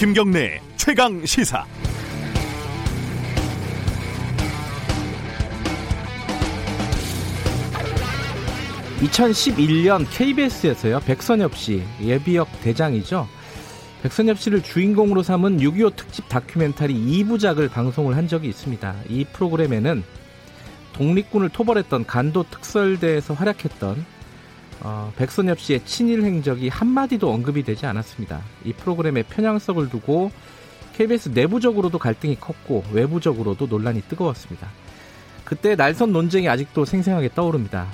김경래 최강 시사. (2011년) KBS에서요 백선엽 씨 예비역 대장이죠 백선엽 씨를 주인공으로 삼은 6.25 특집 다큐멘터리 2부작을 방송을 한 적이 있습니다 이 프로그램에는 독립군을 토벌했던 간도 특설대에서 활약했던 어, 백선엽 씨의 친일 행적이 한마디도 언급이 되지 않았습니다. 이 프로그램의 편향성을 두고 KBS 내부적으로도 갈등이 컸고 외부적으로도 논란이 뜨거웠습니다. 그때 날선 논쟁이 아직도 생생하게 떠오릅니다.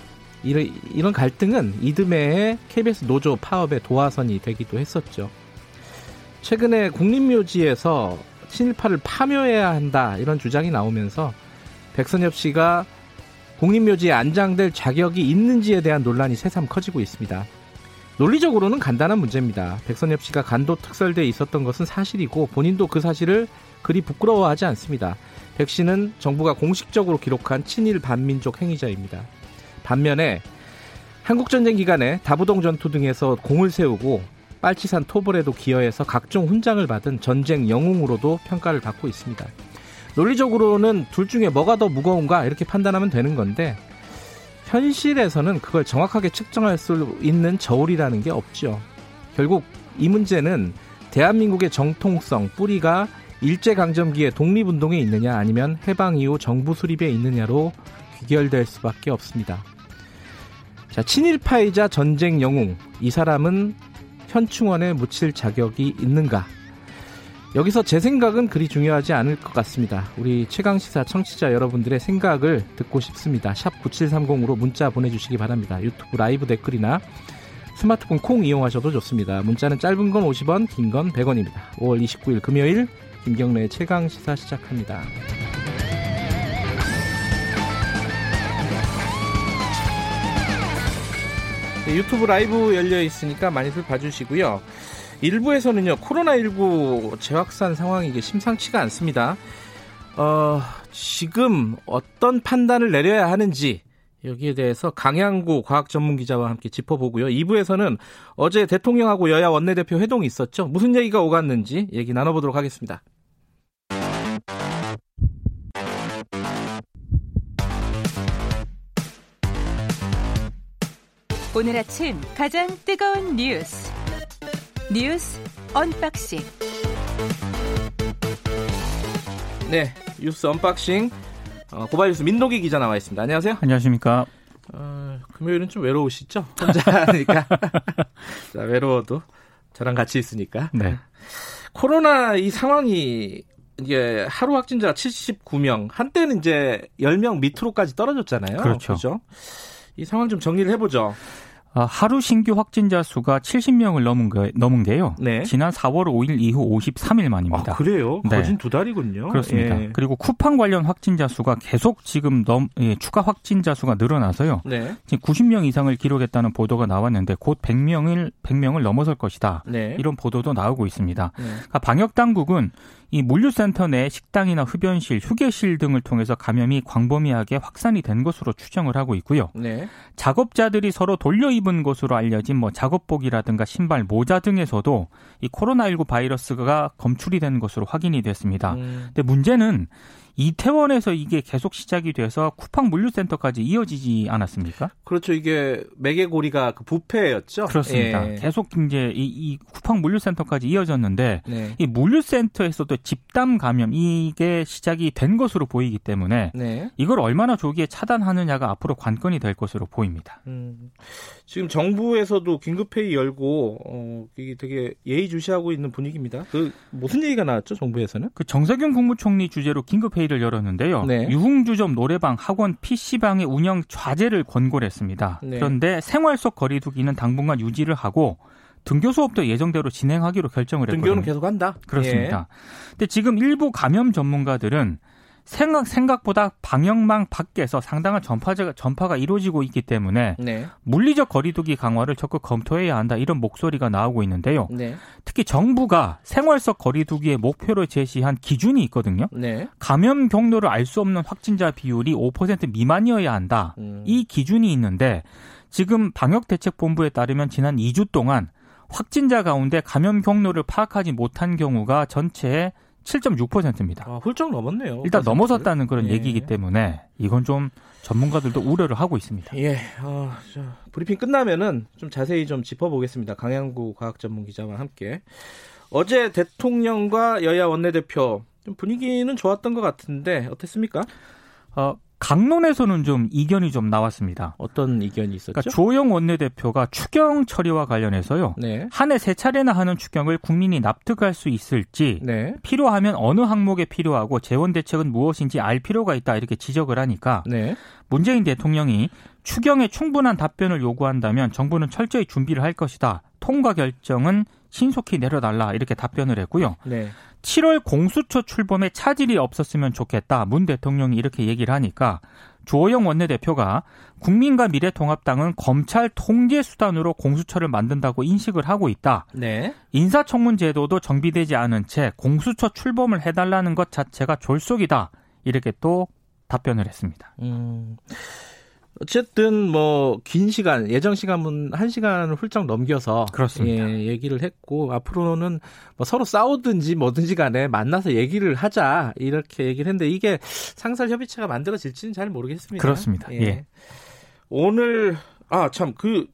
이런, 이런 갈등은 이듬해에 KBS 노조 파업의 도화선이 되기도 했었죠. 최근에 국립묘지에서 친일파를 파묘해야 한다 이런 주장이 나오면서 백선엽 씨가 국립묘지에 안장될 자격이 있는지에 대한 논란이 새삼 커지고 있습니다. 논리적으로는 간단한 문제입니다. 백선엽 씨가 간도 특설대에 있었던 것은 사실이고 본인도 그 사실을 그리 부끄러워하지 않습니다. 백 씨는 정부가 공식적으로 기록한 친일 반민족 행위자입니다. 반면에 한국전쟁 기간에 다부동 전투 등에서 공을 세우고 빨치산 토벌에도 기여해서 각종 훈장을 받은 전쟁 영웅으로도 평가를 받고 있습니다. 논리적으로는 둘 중에 뭐가 더 무거운가 이렇게 판단하면 되는 건데 현실에서는 그걸 정확하게 측정할 수 있는 저울이라는 게 없죠. 결국 이 문제는 대한민국의 정통성 뿌리가 일제강점기의 독립운동에 있느냐 아니면 해방 이후 정부 수립에 있느냐로 귀결될 수밖에 없습니다. 자, 친일파이자 전쟁 영웅. 이 사람은 현충원에 묻힐 자격이 있는가? 여기서 제 생각은 그리 중요하지 않을 것 같습니다. 우리 최강시사 청취자 여러분들의 생각을 듣고 싶습니다. 샵 9730으로 문자 보내주시기 바랍니다. 유튜브 라이브 댓글이나 스마트폰 콩 이용하셔도 좋습니다. 문자는 짧은 건 50원, 긴 건 100원입니다. 5월 29일 금요일 김경래의 최강시사 시작합니다. 네, 유튜브 라이브 열려 있으니까 많이들 봐주시고요. 일부에서는요 코로나19 재확산 상황이 이게 심상치가 않습니다. 어, 지금 어떤 판단을 내려야 하는지 여기에 대해서 강양구 과학 전문 기자와 함께 짚어보고요. 2부에서는 어제 대통령하고 여야 원내대표 회동이 있었죠. 무슨 얘기가 오갔는지 얘기 나눠보도록 하겠습니다. 오늘 아침 가장 뜨거운 뉴스 뉴스 언박싱. 네, 뉴스 언박싱. 어, 고발 뉴스 민동기 기자 나와 있습니다. 안녕하세요. 안녕하십니까. 어, 금요일은 좀 외로우시죠? 혼자 하니까. 자, 외로워도 저랑 같이 있으니까. 네. 코로나 이 상황이 이게 하루 확진자가 79명, 한때는 이제 10명 밑으로까지 떨어졌잖아요. 그렇죠. 그렇죠? 이 상황 좀 정리를 해보죠. 아, 하루 신규 확진자 수가 70명을 넘은, 게, 넘은 게요. 네. 지난 4월 5일 이후 53일 만입니다. 아, 그래요? 네. 거진 두 달이군요. 그렇습니다. 예. 그리고 쿠팡 관련 확진자 수가 계속 지금 넘, 예, 추가 확진자 수가 늘어나서요. 네. 지금 90명 이상을 기록했다는 보도가 나왔는데 곧 100명을 100명을 넘어설 것이다. 네. 이런 보도도 나오고 있습니다. 네. 그러니까 방역 당국은 이 물류센터 내 식당이나 흡연실, 휴게실 등을 통해서 감염이 광범위하게 확산이 된 것으로 추정을 하고 있고요. 네. 작업자들이 서로 돌려 입은 것으로 알려진 뭐 작업복이라든가 신발, 모자 등에서도 이 코로나19 바이러스가 검출이 된 것으로 확인이 됐습니다. 음, 근데 문제는 이태원에서 이게 계속 시작이 돼서 쿠팡 물류센터까지 이어지지 않았습니까? 그렇죠. 이게 매개고리가 그 부패였죠. 그렇습니다. 예. 계속 이제 이, 이 쿠팡 물류센터까지 이어졌는데 네. 이 물류센터에서도 집단 감염 이게 시작이 된 것으로 보이기 때문에 네. 이걸 얼마나 조기에 차단하느냐가 앞으로 관건이 될 것으로 보입니다. 음, 지금 정부에서도 긴급회의 열고 어, 이게 되게 예의주시하고 있는 분위기입니다. 그 무슨 얘기가 나왔죠? 정부에서는? 그 정세균 국무총리 주재로 긴급회의를 열었는데요. 네. 유흥주점, 노래방, 학원, PC방의 운영 좌제를 권고를 했습니다. 네. 그런데 생활 속 거리두기는 당분간 유지를 하고 등교 수업도 예정대로 진행하기로 결정을 했거든요. 등교는 계속한다. 그렇습니다. 근데 지금 일부 감염 전문가들은 생각 생각보다 방역망 밖에서 상당한 전파가 전파가 이루어지고 있기 때문에 예. 네. 물리적 거리두기 강화를 적극 검토해야 한다 이런 목소리가 나오고 있는데요. 네. 특히 정부가 생활 속 거리두기의 목표로 제시한 기준이 있거든요. 네. 감염 경로를 알 수 없는 확진자 비율이 5% 미만이어야 한다. 음. 이 기준이 있는데 지금 방역대책본부에 따르면 지난 2주 동안 확진자 가운데 감염 경로를 파악하지 못한 경우가 전체의 7.6%입니다. 아, 훌쩍 넘었네요. 일단 넘어섰다는 그런 예. 얘기이기 때문에 이건 좀 전문가들도 우려를 하고 있습니다. 예, 어, 저, 브리핑 끝나면은 좀 자세히 좀 짚어보겠습니다. 강양구 과학 전문 기자와 함께. 어제 대통령과 여야 원내대표 좀 분위기는 좋았던 것 같은데 어땠습니까? 어, 강론에서는 좀 이견이 좀 나왔습니다. 어떤 이견이 있었죠? 그러니까 조영 원내대표가 추경 처리와 관련해서요. 네, 한해 세 차례나 하는 추경을 국민이 납득할 수 있을지 네, 필요하면 어느 항목에 필요하고 재원 대책은 무엇인지 알 필요가 있다 이렇게 지적을 하니까 네, 문재인 대통령이 추경에 충분한 답변을 요구한다면 정부는 철저히 준비를 할 것이다. 통과 결정은 신속히 내려달라 이렇게 답변을 했고요. 네. 7월 공수처 출범에 차질이 없었으면 좋겠다. 문 대통령이 이렇게 얘기를 하니까 조호영 원내대표가 국민과 미래통합당은 검찰 통제 수단으로 공수처를 만든다고 인식을 하고 있다. 네. 인사청문 제도도 정비되지 않은 채 공수처 출범을 해달라는 것 자체가 졸속이다. 이렇게 또 답변을 했습니다. 음, 어쨌든 뭐 긴 시간 예정 시간은 한 시간을 훌쩍 넘겨서 그렇습니다. 예, 얘기를 했고 앞으로는 뭐 서로 싸우든지 뭐든지 간에 만나서 얘기를 하자 이렇게 얘기를 했는데 이게 상설 협의체가 만들어질지는 잘 모르겠습니다. 그렇습니다. 예. 오늘 아 참 그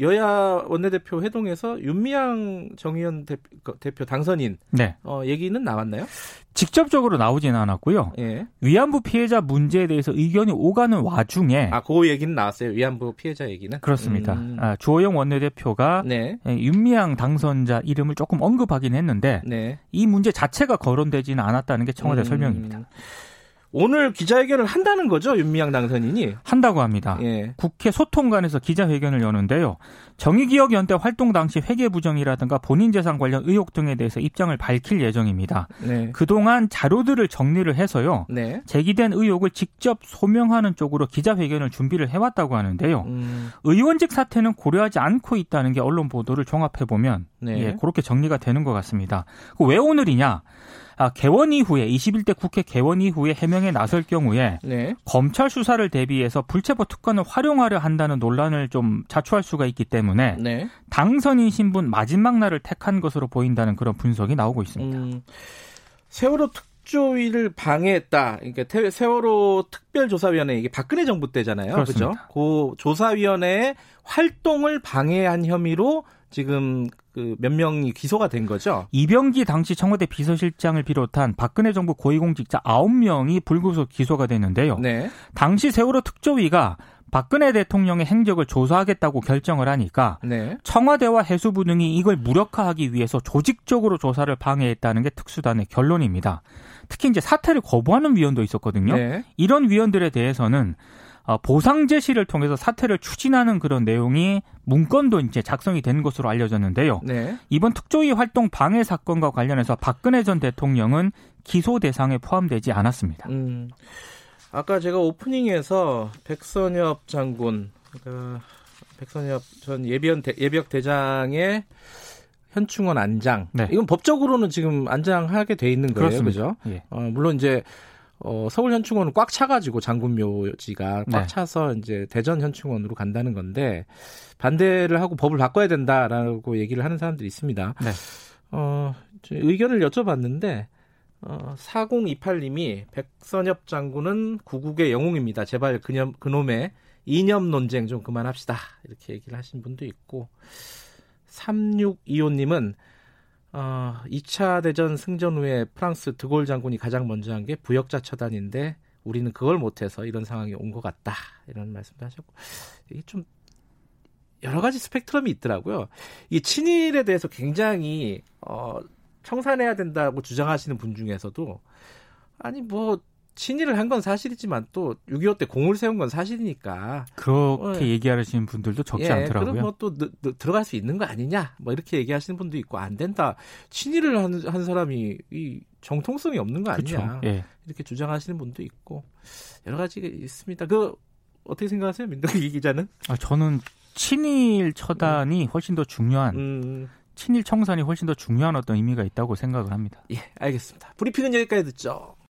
여야 원내대표 회동에서 윤미향 정의원 대표, 대표 당선인 네. 어, 얘기는 나왔나요? 직접적으로 나오지는 않았고요. 예. 위안부 피해자 문제에 대해서 의견이 오가는 와중에 아, 그 얘기는 나왔어요. 위안부 피해자 얘기는. 그렇습니다. 음, 아, 주호영 원내대표가 네. 예, 윤미향 당선자 이름을 조금 언급하긴 했는데 네. 이 문제 자체가 거론되지는 않았다는 게 청와대 음, 설명입니다. 오늘 기자회견을 한다는 거죠, 윤미향 당선인이. 한다고 합니다. 예. 국회 소통관에서 기자회견을 여는데요. 정의기억연대 활동 당시 회계 부정이라든가 본인 재산 관련 의혹 등에 대해서 입장을 밝힐 예정입니다. 네. 그동안 자료들을 정리를 해서요. 네. 제기된 의혹을 직접 소명하는 쪽으로 기자회견을 준비를 해왔다고 하는데요. 음, 의원직 사퇴는 고려하지 않고 있다는 게 언론 보도를 종합해 보면 네. 예, 그렇게 정리가 되는 것 같습니다. 그왜 오늘이냐? 아, 개원 이후에 21대 국회 개원 이후에 해명에 나설 경우에 네. 검찰 수사를 대비해서 불체포 특권을 활용하려 한다는 논란을 좀 자초할 수가 있기 때문에 네. 당선인 신분 마지막 날을 택한 것으로 보인다는 그런 분석이 나오고 있습니다. 음, 세월호 특 조위를 방해했다. 그러니까 태- 세월호 특별조사위원회 이게 박근혜 정부 때잖아요. 그렇습니다. 그 조사위원회의 활동을 방해한 혐의로 지금 그 몇 명이 기소가 된 거죠. 이병기 당시 청와대 비서실장을 비롯한 박근혜 정부 고위공직자 9명이 불구속 기소가 됐는데요. 네. 당시 세월호 특조위가 박근혜 대통령의 행적을 조사하겠다고 결정을 하니까 네. 청와대와 해수부 등이 이걸 무력화하기 위해서 조직적으로 조사를 방해했다는 게 특수단의 결론입니다. 특히 이제 사퇴를 거부하는 위원도 있었거든요. 네. 이런 위원들에 대해서는 어, 보상 제시를 통해서 사퇴를 추진하는 그런 내용이 문건도 이제 작성이 된 것으로 알려졌는데요. 네. 이번 특조위 활동 방해 사건과 관련해서 박근혜 전 대통령은 기소 대상에 포함되지 않았습니다. 음, 아까 제가 오프닝에서 백선엽 장군, 그러니까 백선엽 전 예비원 대, 예비역 대장의 현충원 안장. 네. 이건 법적으로는 지금 안장하게 돼 있는 거예요, 그렇습니다. 그죠? 예. 어, 물론 이제 어, 서울 현충원은 꽉 차가지고 장군 묘지가 꽉 네. 차서 이제 대전 현충원으로 간다는 건데 반대를 하고 법을 바꿔야 된다라고 얘기를 하는 사람들이 있습니다. 네. 어, 저 의견을 여쭤봤는데 어, 4028님이 백선엽 장군은 구국의 영웅입니다. 제발 그념, 그놈의 이념 논쟁 좀 그만합시다. 이렇게 얘기를 하신 분도 있고 3625님은 어, 2차 대전 승전 후에 프랑스 드골 장군이 가장 먼저 한 게 부역자 처단인데 우리는 그걸 못해서 이런 상황이 온 것 같다. 이런 말씀도 하셨고 이게 좀 여러 가지 스펙트럼이 있더라고요. 이 친일에 대해서 굉장히 어, 청산해야 된다고 주장하시는 분 중에서도 아니 뭐 친일을 한 건 사실이지만 또 6.25 때 공을 세운 건 사실이니까 그렇게 어, 얘기하시는 분들도 적지 예, 않더라고요. 그럼 뭐또 들어갈 수 있는 거 아니냐? 뭐 이렇게 얘기하시는 분도 있고 안 된다. 친일을 한, 한 사람이 이 정통성이 없는 거 아니냐? 예. 이렇게 주장하시는 분도 있고 여러 가지가 있습니다. 그 어떻게 생각하세요, 민동기 기자는? 아, 저는 친일 처단이 훨씬 더 중요한 음, 친일 청산이 훨씬 더 중요한 어떤 의미가 있다고 생각을 합니다. 예, 알겠습니다. 브리핑은 여기까지 듣죠.